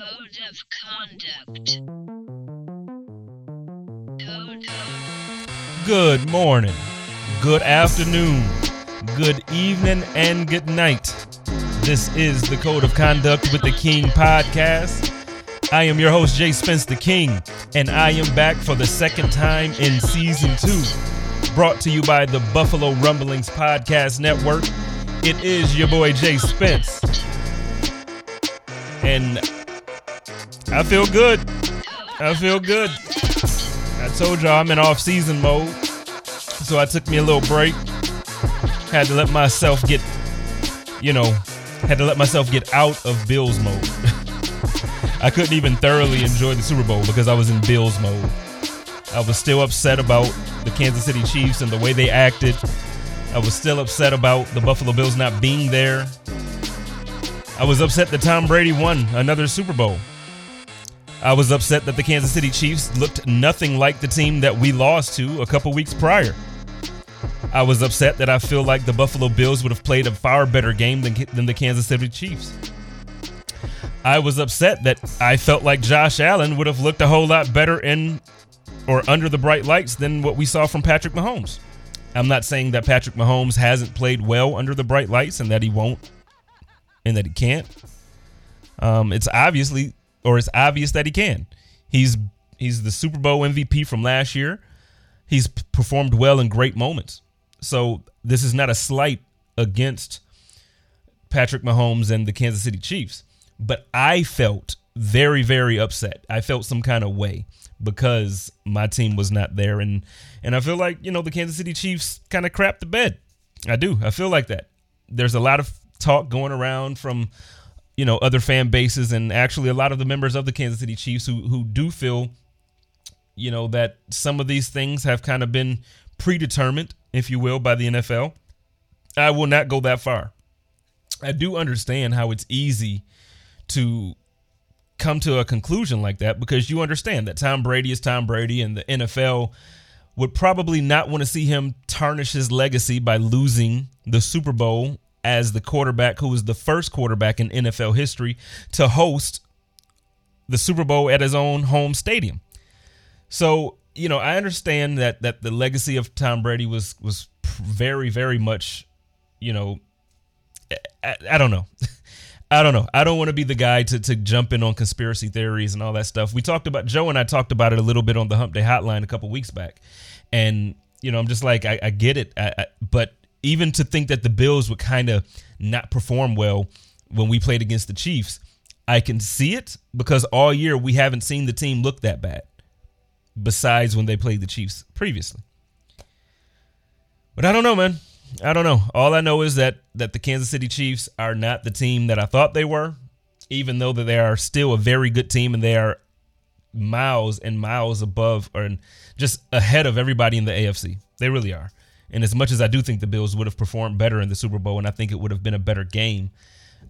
Code of conduct. Good morning, good afternoon, good evening, and good night. This is the Code of Conduct with the King podcast. I am your host, Jay Spence the King, and I am back for the second time in season two. Brought to you by the Buffalo Rumblings Podcast Network. It is your boy, Jay Spence. And I feel good. I feel good. I told y'all I'm in off season mode. So I took me a little break. Had to let myself get, you know, had to let myself get out of Bills mode. I couldn't even thoroughly enjoy the Super Bowl because I was in Bills mode. I was still upset about the Kansas City Chiefs and the way they acted. I was still upset about the Buffalo Bills not being there. I was upset that Tom Brady won another Super Bowl. I was upset that the Kansas City Chiefs looked nothing like the team that we lost to a couple weeks prior. I was upset that I feel like the Buffalo Bills would have played a far better game than, than the Kansas City Chiefs. I was upset that I felt like Josh Allen would have looked a whole lot better in or under the bright lights than what we saw from Patrick Mahomes. I'm not saying that Patrick Mahomes hasn't played well under the bright lights and that he won't and that he can't. Um, it's obviously or it's obvious that he can. He's he's the Super Bowl MVP from last year. He's performed well in great moments. So this is not a slight against Patrick Mahomes and the Kansas City Chiefs, but I felt very very upset. I felt some kind of way because my team was not there and and I feel like, you know, the Kansas City Chiefs kind of crapped the bed. I do. I feel like that. There's a lot of talk going around from you know other fan bases and actually a lot of the members of the Kansas City Chiefs who who do feel you know that some of these things have kind of been predetermined, if you will, by the NFL. I will not go that far. I do understand how it's easy to come to a conclusion like that because you understand that Tom Brady is Tom Brady and the NFL would probably not want to see him tarnish his legacy by losing the Super Bowl as the quarterback who was the first quarterback in NFL history to host the Super Bowl at his own home stadium. So, you know, I understand that that the legacy of Tom Brady was was very very much, you know, I, I don't know. I don't know. I don't want to be the guy to, to jump in on conspiracy theories and all that stuff. We talked about Joe and I talked about it a little bit on the Hump Day Hotline a couple weeks back, and you know I'm just like I, I get it, I, I, but even to think that the Bills would kind of not perform well when we played against the Chiefs, I can see it because all year we haven't seen the team look that bad. Besides when they played the Chiefs previously, but I don't know, man. I don't know. All I know is that that the Kansas City Chiefs are not the team that I thought they were, even though that they are still a very good team and they are miles and miles above or just ahead of everybody in the AFC. They really are. And as much as I do think the Bills would have performed better in the Super Bowl and I think it would have been a better game,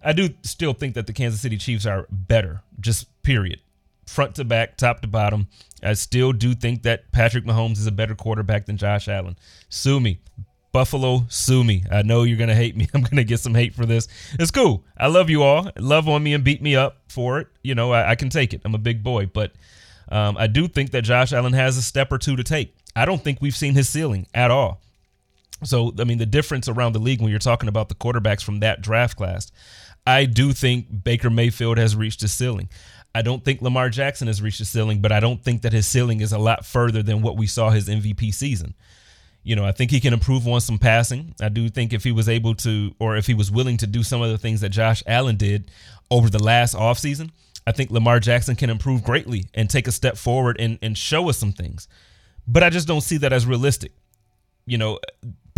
I do still think that the Kansas City Chiefs are better, just period. Front to back, top to bottom. I still do think that Patrick Mahomes is a better quarterback than Josh Allen. Sue me. Buffalo, sue me. I know you're gonna hate me. I'm gonna get some hate for this. It's cool. I love you all. Love on me and beat me up for it. You know, I, I can take it. I'm a big boy, but um, I do think that Josh Allen has a step or two to take. I don't think we've seen his ceiling at all. So, I mean, the difference around the league when you're talking about the quarterbacks from that draft class, I do think Baker Mayfield has reached his ceiling. I don't think Lamar Jackson has reached his ceiling, but I don't think that his ceiling is a lot further than what we saw his MVP season. You know, I think he can improve on some passing. I do think if he was able to, or if he was willing to do some of the things that Josh Allen did over the last offseason, I think Lamar Jackson can improve greatly and take a step forward and, and show us some things. But I just don't see that as realistic. You know,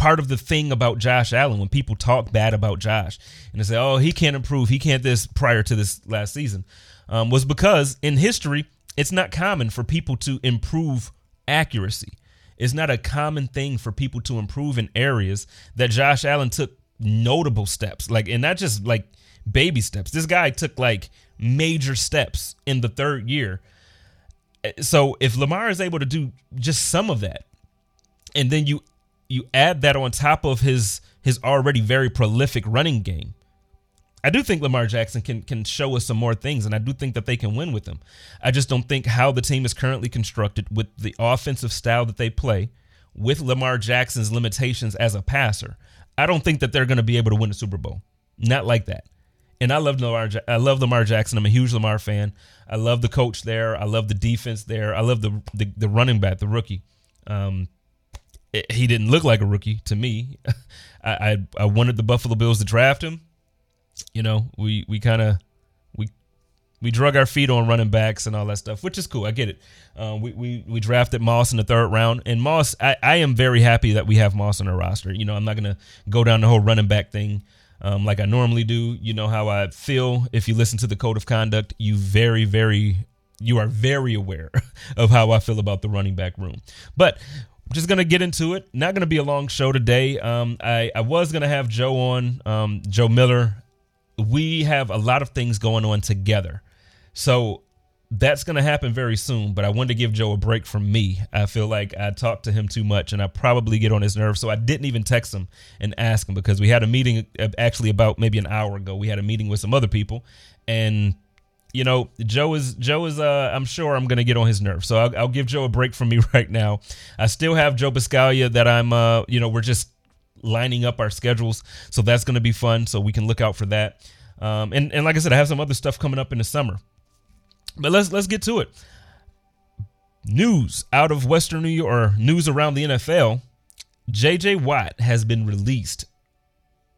part of the thing about Josh Allen when people talk bad about Josh and they say, "Oh, he can't improve, he can't this" prior to this last season, um, was because in history it's not common for people to improve accuracy. It's not a common thing for people to improve in areas that Josh Allen took notable steps, like and not just like baby steps. This guy took like major steps in the third year. So if Lamar is able to do just some of that, and then you you add that on top of his his already very prolific running game, I do think Lamar Jackson can can show us some more things, and I do think that they can win with him. I just don't think how the team is currently constructed with the offensive style that they play, with Lamar Jackson's limitations as a passer. I don't think that they're going to be able to win a Super Bowl. Not like that. And I love Lamar. I love Lamar Jackson. I'm a huge Lamar fan. I love the coach there. I love the defense there. I love the the, the running back, the rookie. Um, it, he didn't look like a rookie to me. I, I I wanted the Buffalo Bills to draft him. You know, we we kind of we we drug our feet on running backs and all that stuff, which is cool. I get it. Uh, we, we we drafted Moss in the third round, and Moss. I, I am very happy that we have Moss on our roster. You know, I'm not gonna go down the whole running back thing um, like I normally do. You know how I feel. If you listen to the code of conduct, you very very you are very aware of how I feel about the running back room. But just gonna get into it. Not gonna be a long show today. Um, I I was gonna have Joe on, um, Joe Miller. We have a lot of things going on together, so that's to happen very soon. But I wanted to give Joe a break from me. I feel like I talked to him too much and I probably get on his nerves. So I didn't even text him and ask him because we had a meeting uh, actually about maybe an hour ago. We had a meeting with some other people and you know, Joe is Joe is. Uh, I'm sure I'm gonna get on his nerves, so I'll, I'll, give Joe a break from me right now. I still have Joe Buscaglia that I'm. Uh, you know, we're just lining up our schedules, so that's gonna be fun. So we can look out for that. Um, and and like I said, I have some other stuff coming up in the summer. But let's let's get to it. News out of Western New York or news around the NFL. JJ Watt has been released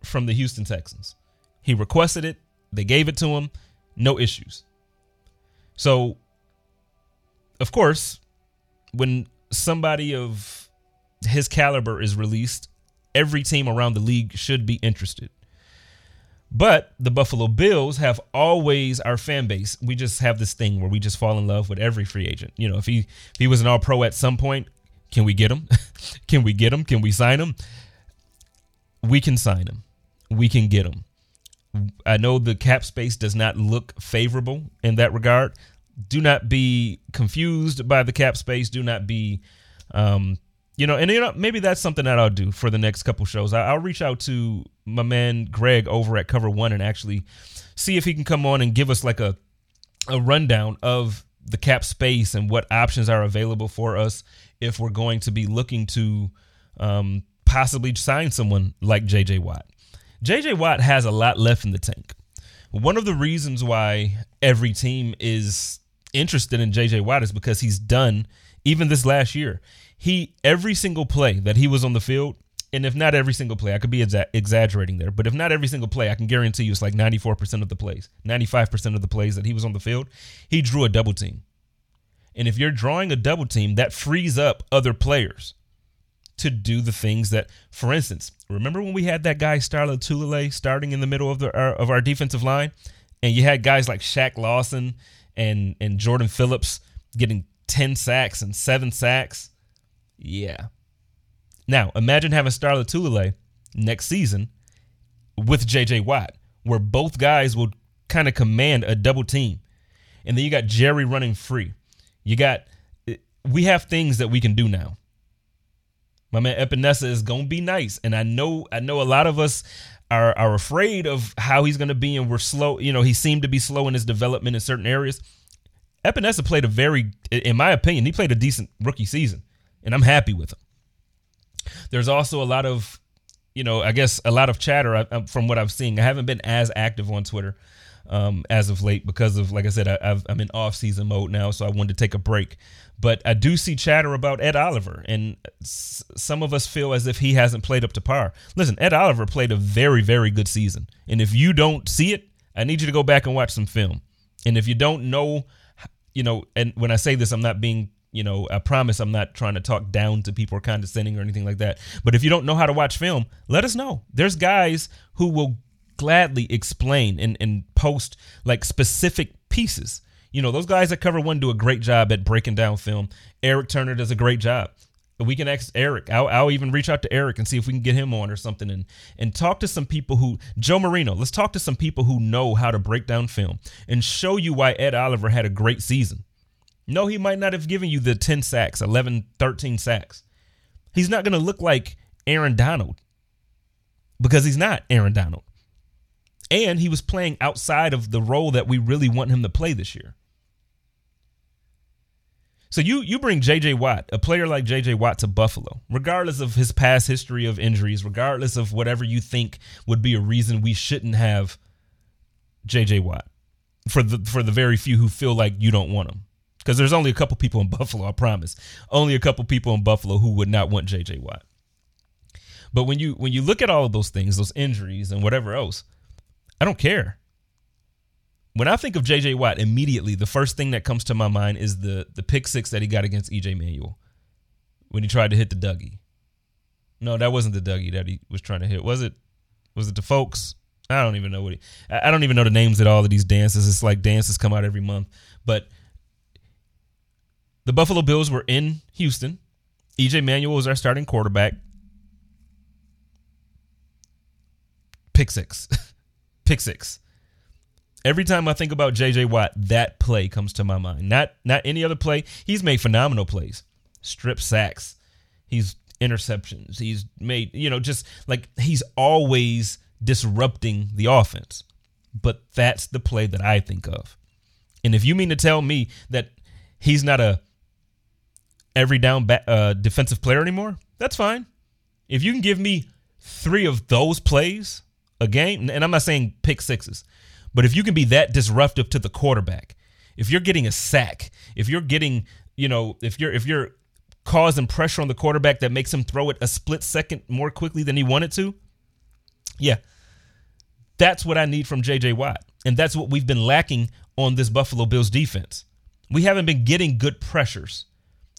from the Houston Texans. He requested it, they gave it to him, no issues. So, of course, when somebody of his caliber is released, every team around the league should be interested. But the Buffalo Bills have always our fan base. We just have this thing where we just fall in love with every free agent. You know, if he if he was an all pro at some point, can we get him? can we get him? Can we sign him? We can sign him. We can get him. I know the cap space does not look favorable in that regard. Do not be confused by the cap space. Do not be um, you know, and you know, maybe that's something that I'll do for the next couple shows. I, will reach out to my man Greg over at Cover One and actually see if he can come on and give us like a a rundown of the cap space and what options are available for us if we're going to be looking to um, possibly sign someone like JJ Watt. JJ Watt has a lot left in the tank. One of the reasons why every team is interested in JJ Watt is because he's done even this last year he every single play that he was on the field, and if not every single play, I could be exa- exaggerating there, but if not every single play, I can guarantee you it's like 94% of the plays, 95% of the plays that he was on the field, he drew a double team. And if you're drawing a double team, that frees up other players to do the things that, for instance, remember when we had that guy Star Lotulelei starting in the middle of the our, of our defensive line, and you had guys like Shaq Lawson and and Jordan Phillips getting ten sacks and seven sacks. Yeah. Now, imagine having Star Lotulelei next season with JJ Watt, where both guys will kind of command a double team. And then you got Jerry running free. You got, eh, we have things that we can do now. My man Epenesa is gonna be nice, and I know, I know a lot of us are are afraid of how he's gonna be, and we're slow. You know, he seemed to be slow in his development in certain areas. Epenesa played a very, in my opinion, he played a decent rookie season and I'm happy with him. There's also a lot of, you know, I guess a lot of chatter uh, from what I've seen. I haven't been as active on Twitter um, as of late because of, like I said, I, am in off season mode now, so I wanted to take a break. But I do see chatter about Ed Oliver, and s- some of us feel as if he hasn't played up to par. Listen, Ed Oliver played a very, very good season, and if you don't see it, I need you to go back and watch some film. And if you don't know, you know, and when I say this, I'm not being you know, I promise I'm not trying to talk down to people or condescending or anything like that. But if you don't know how to watch film, let us know. There's guys who will gladly explain and, and post like specific pieces. You know, those guys that cover one do a great job at breaking down film. Eric Turner does a great job. We can ask Eric. I'll, I'll even reach out to Eric and see if we can get him on or something and and talk to some people who Joe Marino. Let's talk to some people who know how to break down film and show you why Ed Oliver had a great season. No, he might not have given you the 10 sacks, 11, 13 sacks. He's not going to look like Aaron Donald because he's not Aaron Donald. And he was playing outside of the role that we really want him to play this year. So you you bring JJ Watt, a player like JJ Watt to Buffalo, regardless of his past history of injuries, regardless of whatever you think would be a reason we shouldn't have JJ Watt. For the for the very few who feel like you don't want him. Because there's only a couple people in Buffalo, I promise. Only a couple people in Buffalo who would not want JJ Watt. But when you when you look at all of those things, those injuries and whatever else, I don't care. When I think of JJ Watt, immediately the first thing that comes to my mind is the the pick six that he got against EJ Manuel when he tried to hit the Dougie. No, that wasn't the Dougie that he was trying to hit. Was it? Was it the folks? I don't even know what he. I don't even know the names of all of these dances. It's like dances come out every month. But the Buffalo Bills were in Houston. EJ Manuel was our starting quarterback. Pick six. Pick six. Every time I think about JJ Watt, that play comes to my mind. Not not any other play. He's made phenomenal plays. Strip sacks. He's interceptions. He's made, you know, just like he's always disrupting the offense. But that's the play that I think of. And if you mean to tell me that he's not a every down uh, defensive player anymore, that's fine. If you can give me three of those plays a game, and I'm not saying pick sixes, but if you can be that disruptive to the quarterback, if you're getting a sack, if you're getting, you know, if you're if you're causing pressure on the quarterback that makes him throw it a split second more quickly than he wanted to, yeah, that's what I need from JJ Watt. And that's what we've been lacking on this Buffalo Bills defense. We haven't been getting good pressures.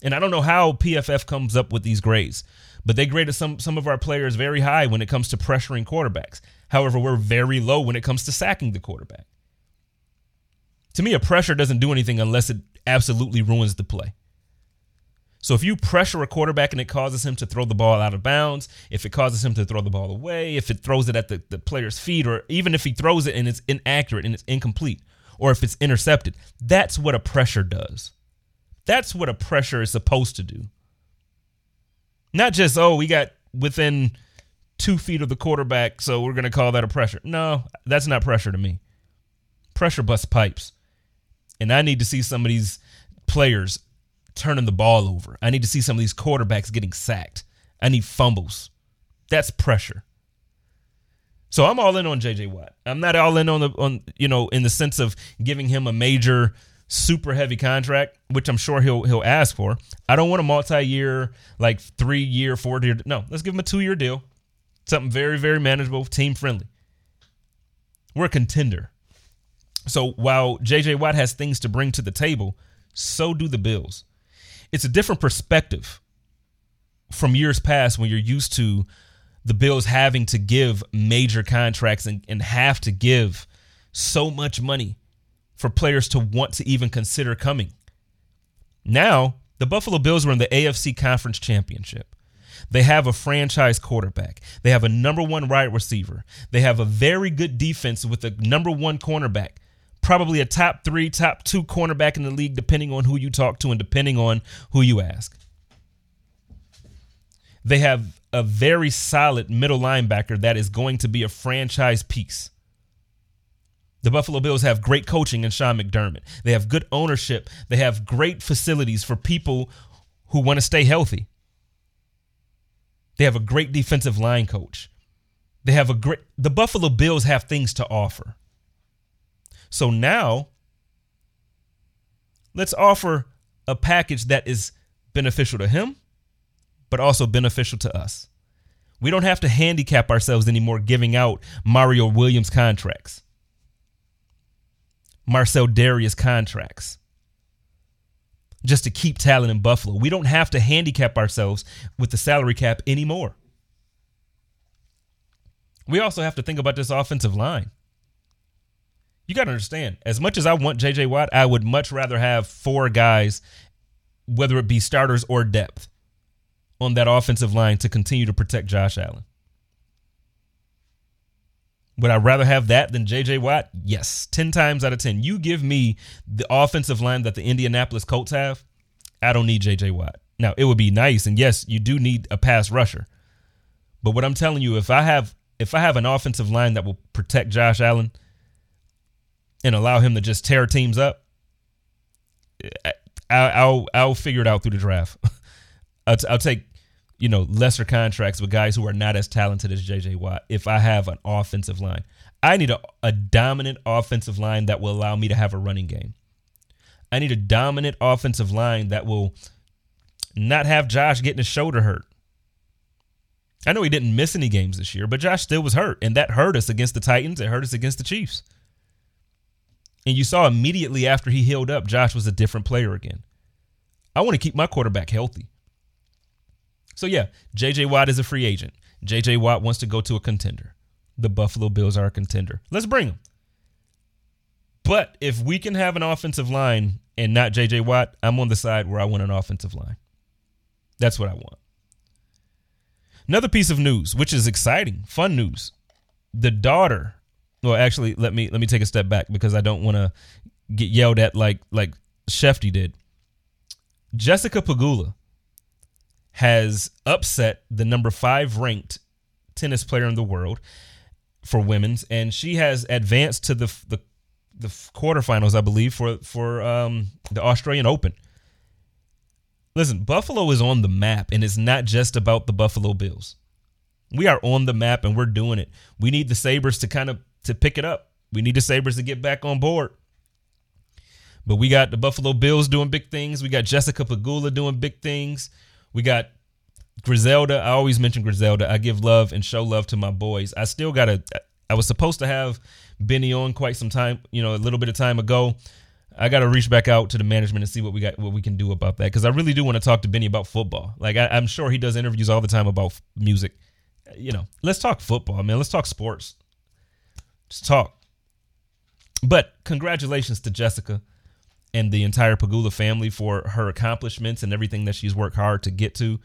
And I don't know how PFF comes up with these grades, but they graded some some of our players very high when it comes to pressuring quarterbacks. However, we're very low when it comes to sacking the quarterback. To me, a pressure doesn't do anything unless it absolutely ruins the play. So if you pressure a quarterback and it causes him to throw the ball out of bounds, if it causes him to throw the ball away, if it throws it at the, the player's feet, or even if he throws it and it's inaccurate and it's incomplete, or if it's intercepted, that's what a pressure does. That's what a pressure is supposed to do. Not just, oh, we got within two feet of the quarterback, so we're going to call that a pressure. No, that's not pressure to me. Pressure busts pipes. And I need to see some of these players turning the ball over. I need to see some of these quarterbacks getting sacked. I need fumbles. That's pressure. So I'm all in on JJ Watt. I'm not all in on the on you know in the sense of giving him a major super heavy contract, which I'm sure he'll he'll ask for. I don't want a multi-year like 3-year, 4-year. No, let's give him a 2-year deal. Something very very manageable, team friendly. We're a contender. So while JJ Watt has things to bring to the table, so do the Bills it's a different perspective from years past when you're used to the Bills having to give major contracts and, and have to give so much money for players to want to even consider coming. Now, the Buffalo Bills were in the AFC Conference Championship. They have a franchise quarterback. They have a number one wide receiver. They have a very good defense with a number one cornerback probably a top three, top two cornerback in the league, depending on who you talk to and depending on who you ask. They have a very solid middle linebacker that is going to be a franchise piece. The Buffalo Bills have great coaching in Sean McDermott. They have good ownership. They have great facilities for people who want to stay healthy. They have a great defensive line coach. They have a great the Buffalo Bills have things to offer. So now let's offer a package that is beneficial to him, but also beneficial to us. We don't have to handicap ourselves anymore giving out Mario Williams contracts, Marcell Dareus contracts, just to keep talent in Buffalo. We don't have to handicap ourselves with the salary cap anymore. We also have to think about this offensive line you got to understand, as much as I want JJ Watt, I would much rather have four guys, whether it be starters or depth, on that offensive line to continue to protect Josh Allen. Would I rather have that than JJ Watt? Yes, 10 times out of 10. You give me the offensive line that the Indianapolis Colts have, I don't need JJ Watt. Now, it would be nice, and yes, you do need a pass rusher. But what I'm telling you, if I have if I have an offensive line that will protect Josh Allen and allow him to just tear teams up, I, I'll I'll figure it out through the draft. I'll, t- I'll take you know lesser contracts with guys who are not as talented as JJ Watt if I have an offensive line. I need a, a dominant offensive line that will allow me to have a running game. I need a dominant offensive line that will not have Josh getting his shoulder hurt. I know he didn't miss any games this year, but Josh still was hurt, and that hurt us against the Titans. It hurt us against the Chiefs. And you saw immediately after he healed up, Josh was a different player again. I want to keep my quarterback healthy. So, yeah, JJ Watt is a free agent. JJ Watt wants to go to a contender. The Buffalo Bills are a contender. Let's bring him. But if we can have an offensive line and not JJ Watt, I'm on the side where I want an offensive line. That's what I want. Another piece of news, which is exciting, fun news. The daughter, well, actually, let me let me take a step back because I don't want to get yelled at like like Schefty did. Jessica Pegula has upset the number five ranked tennis player in the world for women's, and she has advanced to the the, the quarterfinals, I believe, for for um, the Australian Open. Listen, Buffalo is on the map, and it's not just about the Buffalo Bills. We are on the map, and we're doing it. We need the Sabres to kind of to pick it up. We need the Sabres to get back on board. But we got the Buffalo Bills doing big things. We got Jessica Pegula doing big things. We got Griselda. I always mention Griselda. I give love and show love to my boys. I still got to. I was supposed to have Benny on quite some time, you know, a little bit of time ago. I got to reach back out to the management and see what we got, what we can do about that. Because I really do want to talk to Benny about football. Like I, am sure he does interviews all the time about music. You know, let's talk football, man. Let's talk sports. Just talk. But congratulations to Jessica and the entire Pegula family for her accomplishments and everything that she's worked hard to get to.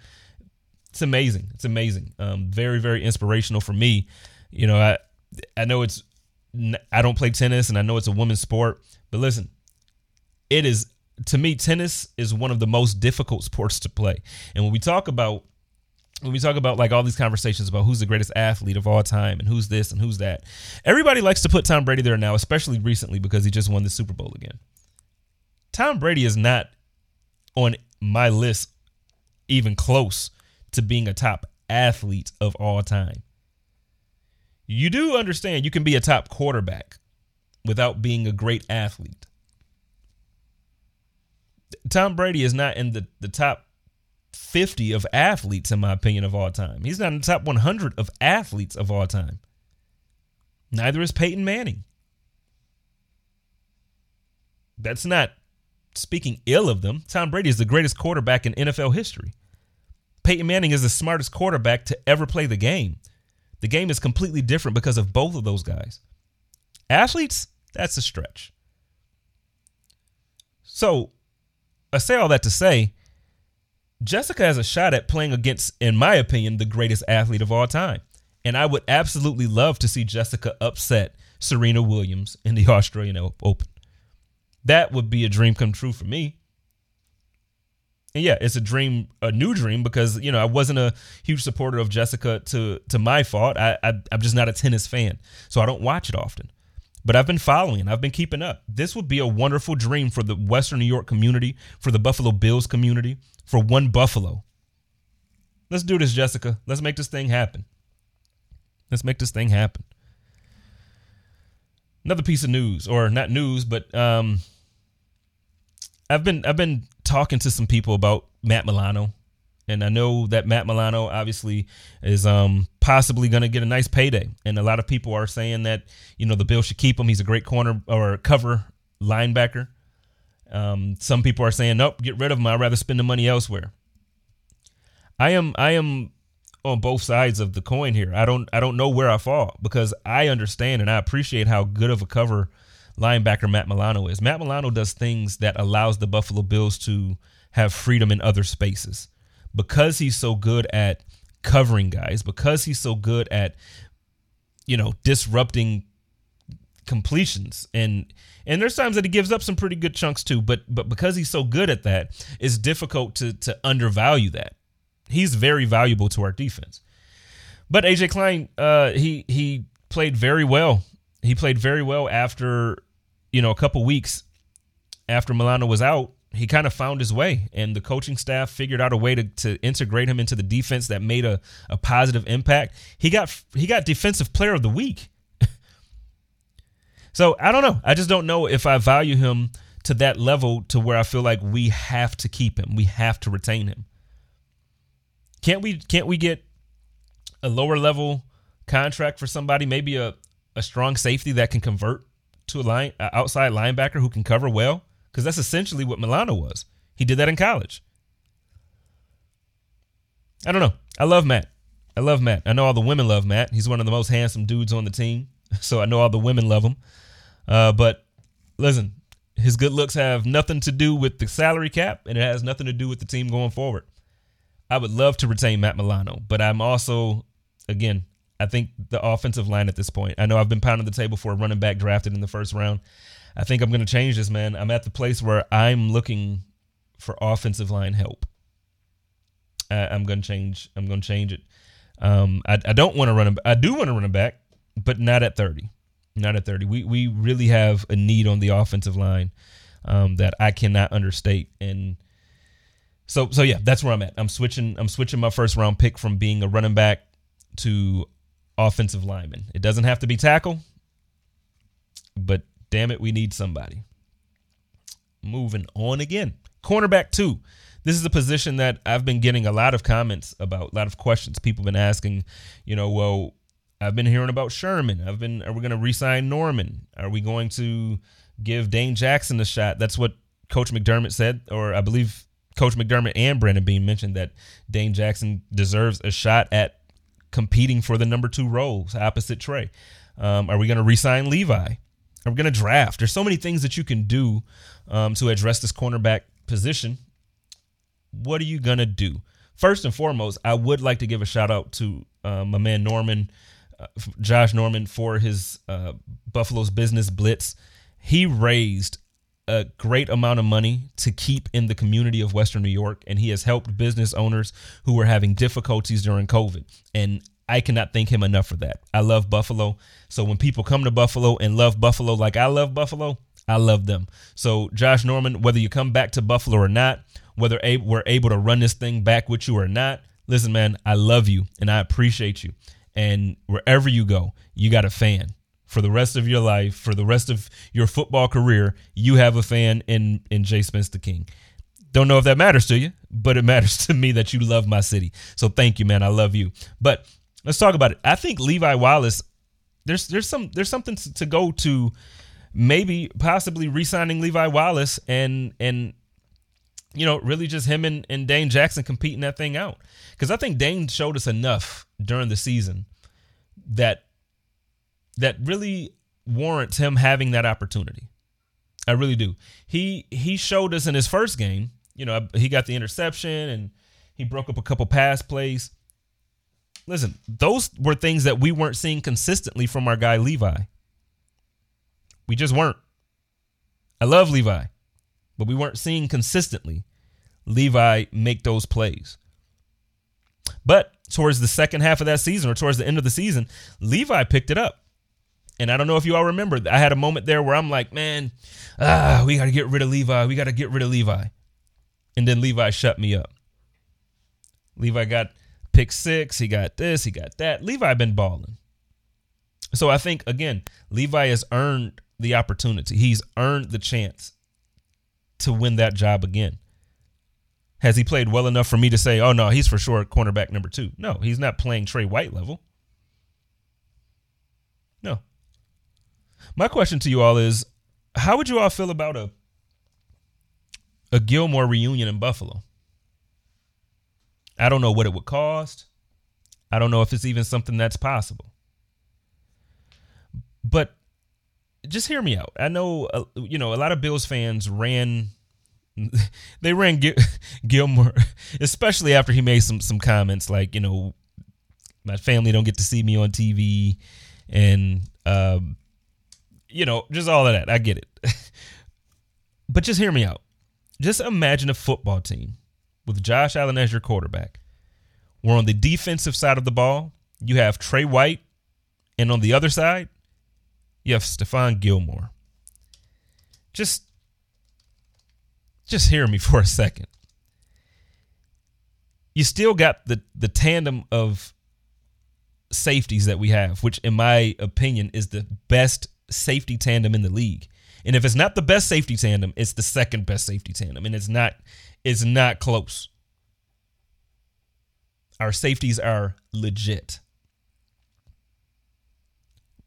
It's amazing. It's amazing. Um, very, very inspirational for me. You know, I I know it's I don't play tennis and I know it's a women's sport, but listen, it is to me tennis is one of the most difficult sports to play. And when we talk about when we talk about like all these conversations about who's the greatest athlete of all time and who's this and who's that, everybody likes to put Tom Brady there now, especially recently because he just won the Super Bowl again. Tom Brady is not on my list even close to being a top athlete of all time. You do understand you can be a top quarterback without being a great athlete. Tom Brady is not in the, the top 50 of athletes, in my opinion, of all time. He's not in the top 100 of athletes of all time. Neither is Peyton Manning. That's not speaking ill of them. Tom Brady is the greatest quarterback in NFL history. Peyton Manning is the smartest quarterback to ever play the game. The game is completely different because of both of those guys. Athletes, that's a stretch. So I say all that to say, Jessica has a shot at playing against, in my opinion, the greatest athlete of all time. And I would absolutely love to see Jessica upset Serena Williams in the Australian Open. That would be a dream come true for me. And yeah, it's a dream, a new dream, because you know I wasn't a huge supporter of Jessica to to my fault. I, I I'm just not a tennis fan, so I don't watch it often but I've been following, I've been keeping up. This would be a wonderful dream for the Western New York community, for the Buffalo Bills community, for one Buffalo. Let's do this, Jessica. Let's make this thing happen. Let's make this thing happen. Another piece of news, or not news, but um, I've been I've been talking to some people about Matt Milano and I know that Matt Milano obviously is um, possibly going to get a nice payday. And a lot of people are saying that you know the Bills should keep him. He's a great corner or cover linebacker. Um, some people are saying, nope, get rid of him. I'd rather spend the money elsewhere. I am I am on both sides of the coin here. I don't I don't know where I fall because I understand and I appreciate how good of a cover linebacker Matt Milano is. Matt Milano does things that allows the Buffalo Bills to have freedom in other spaces because he's so good at covering guys, because he's so good at you know disrupting completions and and there's times that he gives up some pretty good chunks too but but because he's so good at that it's difficult to to undervalue that he's very valuable to our defense But AJ Klein, uh, he he played very well. He played very well after you know a couple weeks after Milano was out. He kind of found his way, and the coaching staff figured out a way to, to integrate him into the defense that made a, a positive impact. He got he got defensive player of the week. so I don't know. I just don't know if I value him to that level to where I feel like we have to keep him. We have to retain him. Can't we can't we get a lower level contract for somebody, maybe a, a strong safety that can convert to a line a outside linebacker who can cover well? Because that's essentially what Milano was. He did that in college. I don't know. I love Matt. I love Matt. I know all the women love Matt. He's one of the most handsome dudes on the team. So I know all the women love him. Uh, but listen, his good looks have nothing to do with the salary cap, and it has nothing to do with the team going forward. I would love to retain Matt Milano, but I'm also, again, I think the offensive line at this point. I know I've been pounding the table for a running back drafted in the first round. I think I'm going to change this, man. I'm at the place where I'm looking for offensive line help. I, am going to change. I'm going to change it. Um, I, I don't want to run him. I do want to run him back, but not at 30. Not at 30. We we really have a need on the offensive line um, that I cannot understate. And so so yeah, that's where I'm at. I'm switching. I'm switching my first round pick from being a running back to offensive lineman. It doesn't have to be tackle, but damn it, we need somebody. Moving on again. Cornerback two. This is a position that I've been getting a lot of comments about, a lot of questions. People have been asking, you know, well, I've been hearing about Sherman. I've been, are we going to resign Norman? Are we going to give Dane Jackson a shot? That's what Coach McDermott said, or I believe Coach McDermott and Brandon Beane mentioned that Dane Jackson deserves a shot at competing for the number two roles opposite Trey. Um, are we going to resign Levi? Are we going to draft? There's so many things that you can do um, to address this cornerback position. What are you going to do? First and foremost, I would like to give a shout out to uh, my man Norman uh, Josh Norman for his uh, Buffalo's Business Blitz. He raised a great amount of money to keep in the community of Western New York, and he has helped business owners who were having difficulties during COVID. And I cannot thank him enough for that. I love Buffalo. So when people come to Buffalo and love Buffalo like I love Buffalo, I love them. So, Josh Norman, whether you come back to Buffalo or not, whether we're able to run this thing back with you or not, listen, man, I love you and I appreciate you. And wherever you go, you got a fan for the rest of your life, for the rest of your football career. You have a fan in in Jay Spencer King. Don't know if that matters to you, but it matters to me that you love my city. So thank you, man. I love you. But let's talk about it. I think Levi Wallace. There's there's some there's something to go to. Maybe possibly re-signing Levi Wallace and and you know, really just him and, and Dane Jackson competing that thing out. Because I think Dane showed us enough during the season that that really warrants him having that opportunity. I really do. He he showed us in his first game. You know, he got the interception and he broke up a couple pass plays. Listen, those were things that we weren't seeing consistently from our guy Levi. We just weren't. I love Levi but we weren't seeing consistently Levi make those plays. But towards the second half of that season or towards the end of the season, Levi picked it up. And I don't know if you all remember, I had a moment there where I'm like, man, ah, we got to get rid of Levi. We got to get rid of Levi. And then Levi shut me up. Levi got pick six. He got this. He got that. Levi been balling. So I think, again, Levi has earned the opportunity. He's earned the chance to win that job again. Has he played well enough for me to say, oh no, he's for sure cornerback number two? No, he's not playing Trey White level. No. My question to you all is how would you all feel about a a Gilmore reunion in Buffalo? I don't know what it would cost. I don't know if it's even something that's possible. But just hear me out. I know, uh, you know, a lot of Bills fans ran. They ran Gil- Gilmore, especially after he made some some comments like, you know, my family don't get to see me on TV, and um, you know, just all of that. I get it, but just hear me out. Just imagine a football team with Josh Allen as your quarterback. We're on the defensive side of the ball. you have Trey White, and on the other side, you have Stephon Gilmore. Just just hear me for a second. You still got the the tandem of safeties that we have, which in my opinion is the best safety tandem in the league. And if it's not the best safety tandem, it's the second best safety tandem, and it's not it's not close. Our safeties are legit.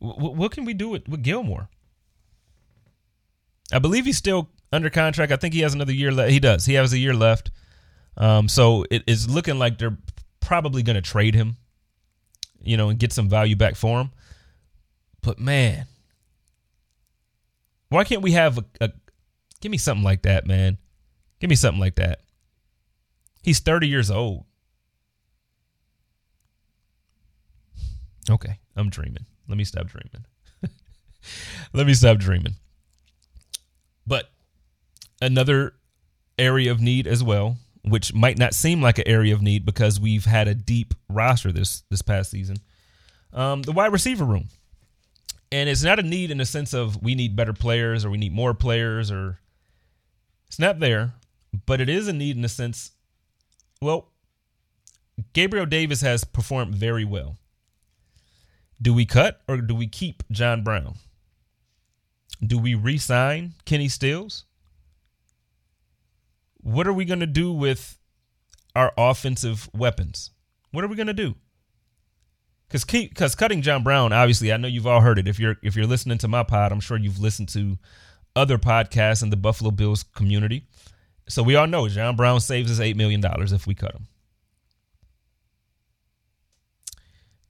W- what can we do with, with Gilmore? I believe he's still under contract. I think he has another year left. He does. He has a year left. Um, so it is looking like they're probably going to trade him, you know, and get some value back for him. But man, why can't we have a, a give me something like that, man? Give me something like that. He's 30 years old. Okay, I'm dreaming. Let me stop dreaming. Let me stop dreaming. But another area of need as well, which might not seem like an area of need because we've had a deep roster this this past season. Um, the wide receiver room, and it's not a need in the sense of we need better players or we need more players or it's not there, but it is a need in the sense. Well, Gabriel Davis has performed very well. Do we cut or do we keep John Brown? Do we re sign Kenny Stills? What are we going to do with our offensive weapons? What are we going to do? Because because cutting John Brown, obviously, I know you've all heard it. If you're if you're listening to my pod, I'm sure you've listened to other podcasts in the Buffalo Bills community. So we all know John Brown saves us eight million dollars if we cut him.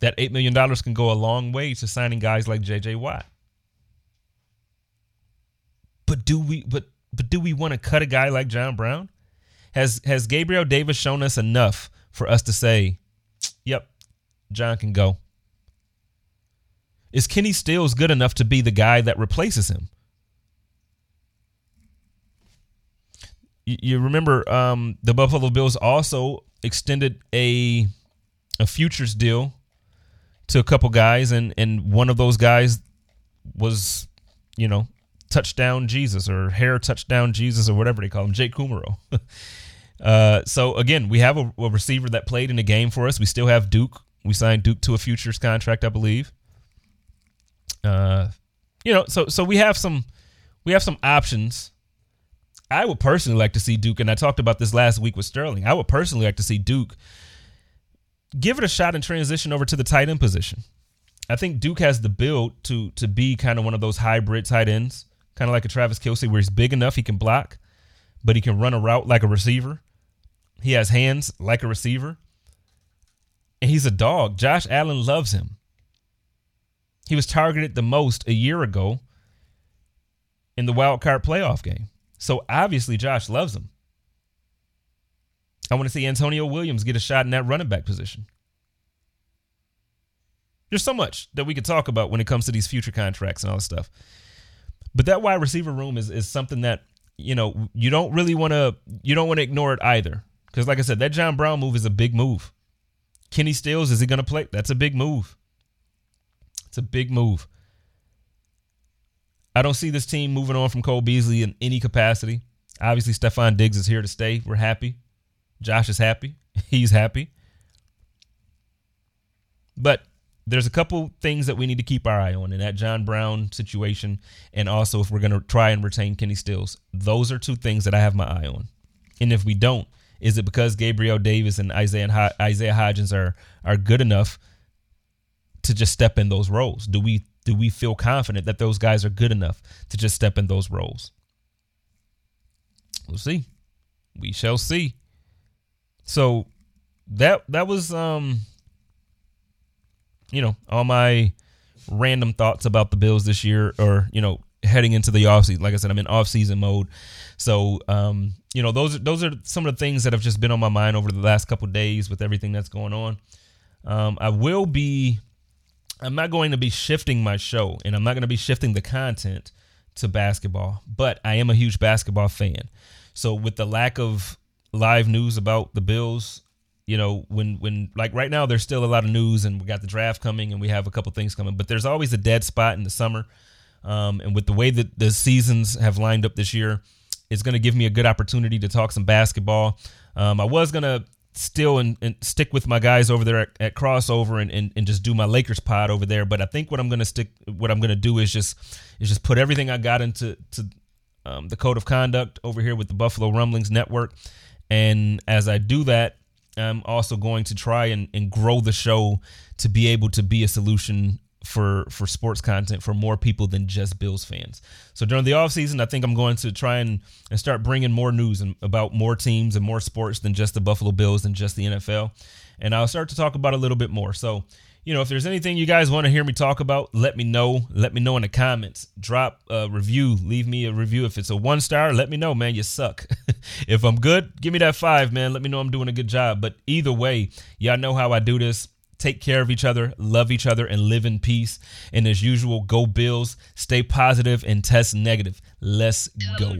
that $8 million can go a long way to signing guys like JJ Watt. But do we but but do we want to cut a guy like John Brown? Has has Gabriel Davis shown us enough for us to say, "Yep, John can go"? Is Kenny Stills good enough to be the guy that replaces him? You, remember um, the Buffalo Bills also extended a a futures deal to a couple guys, and and one of those guys was, you know, touchdown Jesus or hair touchdown Jesus or whatever they call him, Jake Kumerow. uh, so again, we have a, a, receiver that played in the game for us. We still have Duke. We signed Duke to a futures contract, I believe. Uh, you know, so so we have some we have some options. I would personally like to see Duke, and I talked about this last week with Sterling. I would personally like to see Duke give it a shot and transition over to the tight end position. I think Duke has the build to to be kind of one of those hybrid tight ends, kind of like a Travis Kelce, where he's big enough he can block, but he can run a route like a receiver. He has hands like a receiver, and he's a dog. Josh Allen loves him. He was targeted the most a year ago in the wild card playoff game. So obviously Josh loves him. I want to see Antonio Williams get a shot in that running back position. There's so much that we could talk about when it comes to these future contracts and all this stuff. But that wide receiver room is is something that, you know, you don't really want to you don't want to ignore it either. Because like I said, that John Brown move is a big move. Kenny Stills, is he gonna play? That's a big move. It's a big move. I don't see this team moving on from Cole Beasley in any capacity. Obviously, Stefon Diggs is here to stay. We're happy. Josh is happy. He's happy. But there's a couple things that we need to keep our eye on in that John Brown situation, and also if we're going to try and retain Kenny Stills. Those are two things that I have my eye on. And if we don't, is it because Gabriel Davis and Isaiah Isaiah Hodgins are are good enough to just step in those roles? Do we do we feel confident that those guys are good enough to just step in those roles? We'll see. We shall see. So that that was um you know, all my random thoughts about the Bills this year or, you know, heading into the offseason. Like I said, I'm in off-season mode. So, um, you know, those are those are some of the things that have just been on my mind over the last couple days with everything that's going on. Um, I will be I'm not going to be shifting my show and I'm not going to be shifting the content to basketball, but I am a huge basketball fan. So with the lack of live news about the Bills you know, when when like right now there's still a lot of news and we got the draft coming and we have a couple things coming, but there's always a dead spot in the summer. Um, and with the way that the seasons have lined up this year, it's going to give me a good opportunity to talk some basketball. Um, I was going to still and, and, stick with my guys over there at, at crossover and, and, and, just do my Lakers pod over there. But I think what I'm gonna stick, what I'm gonna do is just is just put everything I got into to um, the code of conduct over here with the Buffalo Rumblings Network. And as I do that, I'm also going to try and, and grow the show to be able to be a solution for for sports content for more people than just Bills fans. So during the offseason, I think I'm going to try and, and start bringing more news and, about more teams and more sports than just the Buffalo Bills and just the NFL. And I'll start to talk about a little bit more. So, you know, if there's anything you guys want to hear me talk about, let me know. Let me know in the comments. Drop a review. Leave me a review. If it's a one star, let me know, man. You suck. if I'm good, give me that five, man. Let me know I'm doing a good job. But either way, y'all know how I do this take care of each other, love each other, and live in peace. And as usual, go Bills, stay positive, and test negative. Let's go.